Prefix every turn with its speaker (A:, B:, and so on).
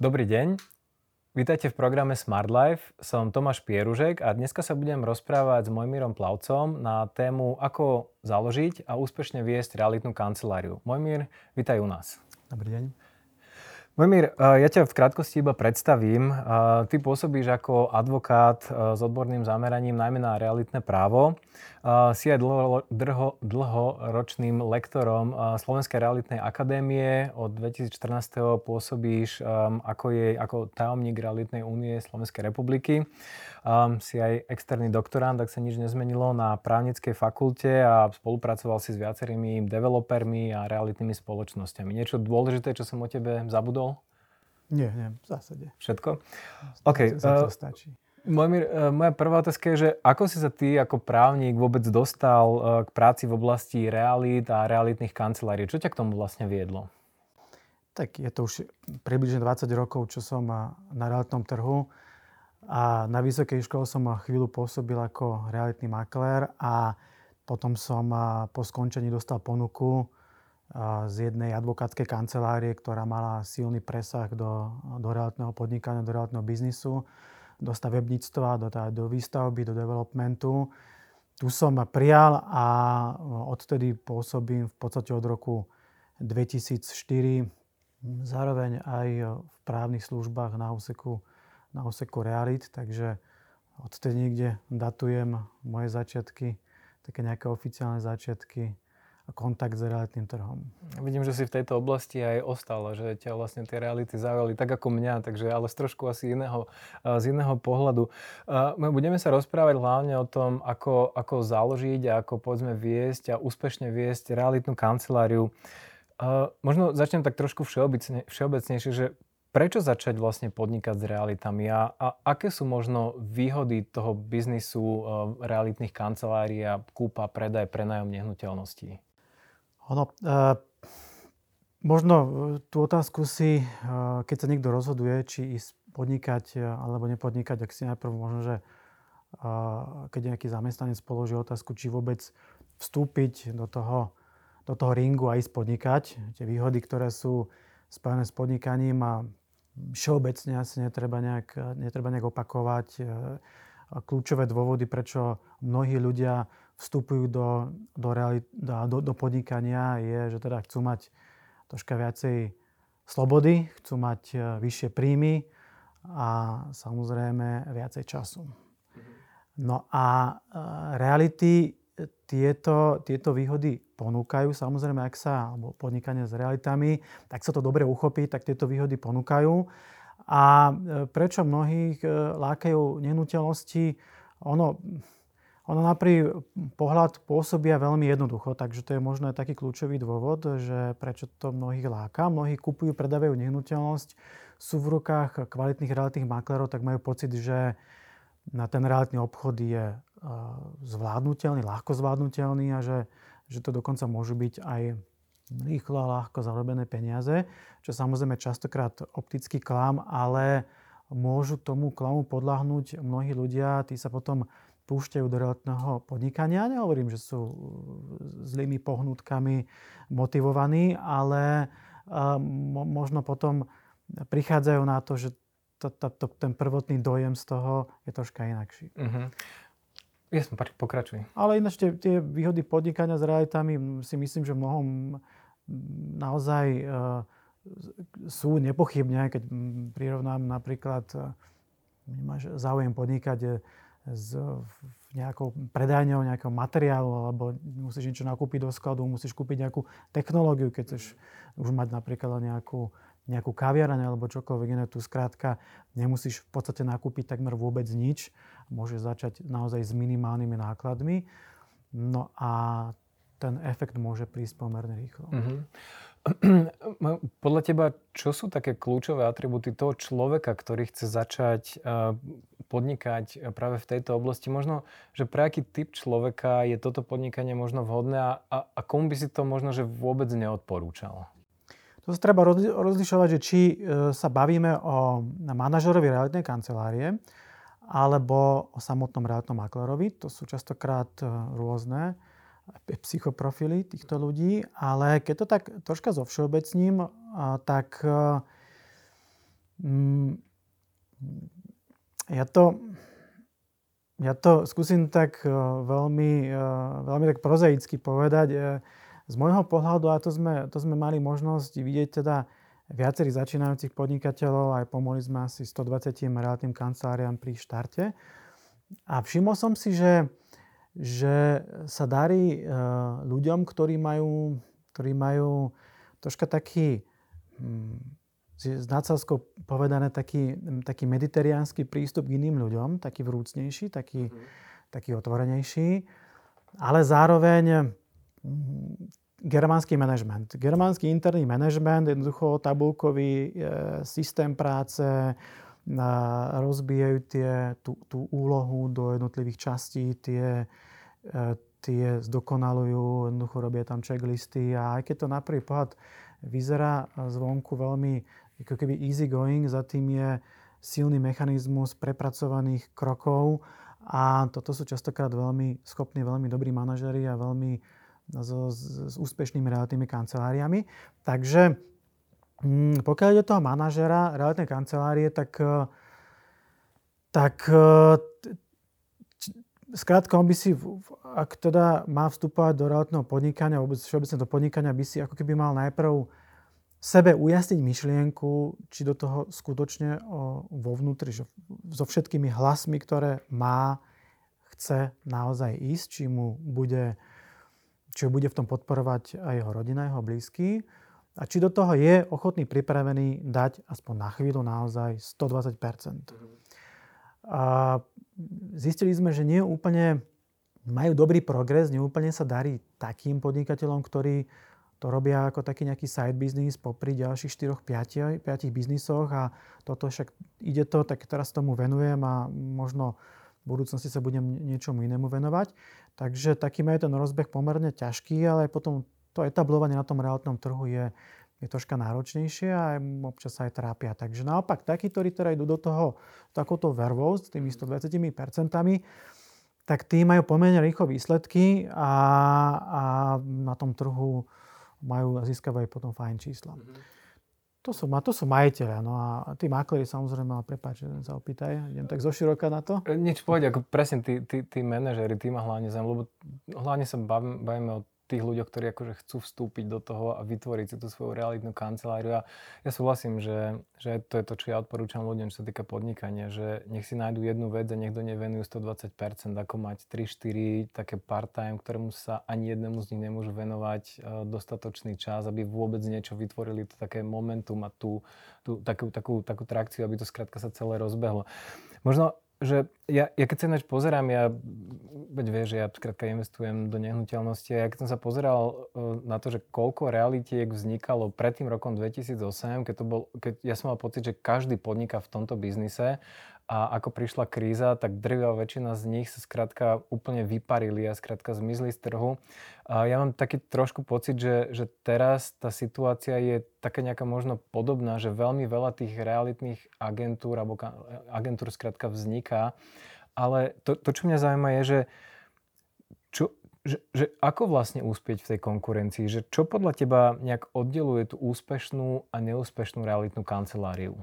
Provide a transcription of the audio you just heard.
A: Dobrý deň. Vítajte v programe Smart Life. Som Tomáš Pieružek a dneska sa budem rozprávať s Mojmírom Plavcom na tému, ako založiť a úspešne viesť realitnú kanceláriu. Mojmír, vítaj u nás.
B: Dobrý deň.
A: Mojmír, ja ťa v krátkosti iba predstavím. Ty pôsobíš ako advokát s odborným zameraním najmä na realitné právo. Si aj dlho, dlho, dlhoročným lektorom Slovenskej realitnej akadémie. Od 2014. pôsobíš ako, je, ako tajomník Realitnej únie Slovenskej republiky. Si aj externý doktorant, tak sa nič nezmenilo na právnickej fakulte a spolupracoval si s viacerými developermi a realitnými spoločnosťami. Niečo dôležité, čo som o tebe zabudol?
B: Nie, nie, v zásade.
A: Všetko? OK.
B: Zatiaľ uh, stačí.
A: Môj, uh, moja prvá otázka je, že ako si sa ty ako právnik vôbec dostal uh, k práci v oblasti realít a realitných kancelárií? Čo ťa k tomu vlastne viedlo?
B: Tak je to už približne 20 rokov, čo som na realitnom trhu. A na vysokej škole som chvíľu pôsobil ako realitný maklér a potom som po skončení dostal ponuku z jednej advokátskej kancelárie, ktorá mala silný presah do, do realitného podnikania, do realitného biznisu, do stavebníctva, do, do výstavby, do developmentu. Tu som prijal a odtedy pôsobím v podstate od roku 2004 zároveň aj v právnych službách na úseku, na úseku realit, takže odtedy niekde datujem moje začiatky, také nejaké oficiálne začiatky kontakt s realitným trhom.
A: Vidím, že si v tejto oblasti aj ostal, že ťa vlastne tie reality zaujali tak ako mňa, takže ale z trošku asi iného, z iného pohľadu. Budeme sa rozprávať hlavne o tom, ako, ako založiť a ako povedzme viesť a úspešne viesť realitnú kanceláriu. Možno začnem tak trošku všeobecne, všeobecnejšie, že prečo začať vlastne podnikať s realitami a, a aké sú možno výhody toho biznisu realitných kancelárií a kúpa, predaj, prenajom nehnuteľností?
B: Ono, uh, možno e, tú otázku si, uh, keď sa niekto rozhoduje, či ísť podnikať alebo nepodnikať, ak si najprv možno, že keď nejaký zamestnanec položí otázku, či vôbec vstúpiť do toho, do toho ringu a ísť podnikať. Tie výhody, ktoré sú spojené s podnikaním a všeobecne asi netreba nejak, netreba nejak opakovať. Kľúčové dôvody, prečo mnohí ľudia vstupujú do, do, realit, do, do podnikania, je, že teda chcú mať troška viacej slobody, chcú mať e, vyššie príjmy a samozrejme viacej času. No a e, reality tieto, tieto výhody ponúkajú. Samozrejme, ak sa, alebo podnikanie s realitami, tak sa to dobre uchopí, tak tieto výhody ponúkajú. A e, prečo mnohých lákajú nehnuteľnosti? Ono, ono na prvý pohľad pôsobia veľmi jednoducho, takže to je možno aj taký kľúčový dôvod, že prečo to mnohých láka. Mnohí kupujú, predávajú nehnuteľnosť, sú v rukách kvalitných realitných maklerov, tak majú pocit, že na ten realitný obchod je zvládnutelný, ľahko zvládnutelný a že, že to dokonca môžu byť aj rýchlo a ľahko zarobené peniaze, čo samozrejme častokrát optický klam, ale môžu tomu klamu podľahnúť mnohí ľudia, tí sa potom púšťajú do realitného podnikania. Nehovorím, že sú zlými pohnutkami motivovaní, ale možno potom prichádzajú na to, že to, to, to, ten prvotný dojem z toho je troška inakší. Uh-huh.
A: Jasne, pokračuj.
B: Ale ináč tie, tie výhody podnikania s realitami si myslím, že mnohom naozaj uh, sú nepochybne, keď prirovnám napríklad, uh, máš záujem podnikať s nejakou predajňou nejakého materiálu alebo musíš niečo nakúpiť do skladu, musíš kúpiť nejakú technológiu, keď chceš už mať napríklad nejakú, nejakú kaviareň alebo čokoľvek iné. Tu skrátka nemusíš v podstate nakúpiť takmer vôbec nič. Môžeš začať naozaj s minimálnymi nákladmi. No a ten efekt môže prísť pomerne rýchlo. Mm-hmm.
A: Podľa teba, čo sú také kľúčové atributy toho človeka, ktorý chce začať eh, podnikať práve v tejto oblasti? Možno, že pre aký typ človeka je toto podnikanie možno vhodné a, a, a komu by si to možno, že vôbec neodporúčal?
B: To sa treba rozlišovať, že či eh, sa bavíme o manažerovi realitnej kancelárie alebo o samotnom realitnom maklerovi. To sú častokrát eh, rôzne psychoprofily týchto ľudí, ale keď to tak troška zo všeobecním, tak ja to, ja to skúsim tak veľmi, veľmi tak prozaicky povedať. Z môjho pohľadu, a to sme, to sme mali možnosť vidieť teda viacerých začínajúcich podnikateľov, aj pomohli sme asi 120 realitným kanceláriám pri štarte. A všimol som si, že, že sa darí ľuďom, ktorí majú, ktorí majú troška taký, s nácelskou povedané, taký, taký meditériánsky prístup k iným ľuďom, taký vrúcnejší, taký, mm. taký otvorenejší, ale zároveň germánsky manažment. Germánsky interný manažment, jednoducho tabulkový e, systém práce, na, rozbijajú tie, tú, tú úlohu do jednotlivých častí, tie, e, tie zdokonalujú, jednoducho robia tam checklisty a aj keď to na prvý pohľad vyzerá zvonku veľmi ako keby easy going, za tým je silný mechanizmus prepracovaných krokov a toto sú častokrát veľmi schopní, veľmi dobrí manažeri a veľmi s, s úspešnými realitnými kanceláriami. Takže mm, pokiaľ ide toho manažera realitnej kancelárie, tak, tak skrátka on by si, ak teda má vstupovať do realitného podnikania, vôbec všeobecne do podnikania, by si ako keby mal najprv sebe ujasniť myšlienku, či do toho skutočne vo vnútri, že so všetkými hlasmi, ktoré má, chce naozaj ísť, či mu bude či bude v tom podporovať aj jeho rodina, jeho blízky. A či do toho je ochotný, pripravený dať aspoň na chvíľu naozaj 120 A zistili sme, že nie úplne majú dobrý progres, neúplne sa darí takým podnikateľom, ktorí to robia ako taký nejaký side business popri ďalších 4-5 biznisoch a toto však ide to, tak teraz tomu venujem a možno v budúcnosti sa budem niečomu inému venovať. Takže taký je ten rozbeh pomerne ťažký, ale potom to etablovanie na tom realitnom trhu je, je troška náročnejšie a občas sa aj trápia. Takže naopak, takí, ktorí teda idú do toho takouto vervou s tými 120 percentami, tak tí majú pomerne rýchlo výsledky a, a na tom trhu majú a získavajú potom fajn čísla. Mm-hmm. To sú, to sú majiteľia. No a tí makleri samozrejme, ale prepáč, sa opýtaj, idem tak zoširoka na to.
A: Nič, povedať, ako presne tí, tí, tí manažery, tí ma hlavne zaujímajú, lebo hlavne sa bavíme o tých ľuďoch, ktorí akože chcú vstúpiť do toho a vytvoriť si tú svoju realitnú kanceláriu. A ja súhlasím, že, že to je to, čo ja odporúčam ľuďom, čo sa týka podnikania, že nech si nájdu jednu vec a nech do nej venujú 120%, ako mať 3-4 také part-time, ktorému sa ani jednému z nich nemôžu venovať e, dostatočný čas, aby vôbec niečo vytvorili, to také momentum a tú, tú takú, takú, takú trakciu, aby to skrátka sa celé rozbehlo. Možno že ja, ja keď sa ináč pozerám, ja, veď vieš, ja skrátka investujem do nehnuteľnosti a ja keď som sa pozeral e, na to, že koľko realitiek vznikalo pred tým rokom 2008, keď, to bol, keď ja som mal pocit, že každý podniká v tomto biznise a ako prišla kríza, tak drvivá väčšina z nich sa skrátka úplne vyparili a skrátka zmizli z trhu. A ja mám taký trošku pocit, že, že teraz tá situácia je taká nejaká možno podobná, že veľmi veľa tých realitných agentúr alebo agentúr skrátka vzniká. Ale to, to čo mňa zaujíma je, že, čo, že, že ako vlastne úspieť v tej konkurencii? Že čo podľa teba nejak oddeluje tú úspešnú a neúspešnú realitnú kanceláriu?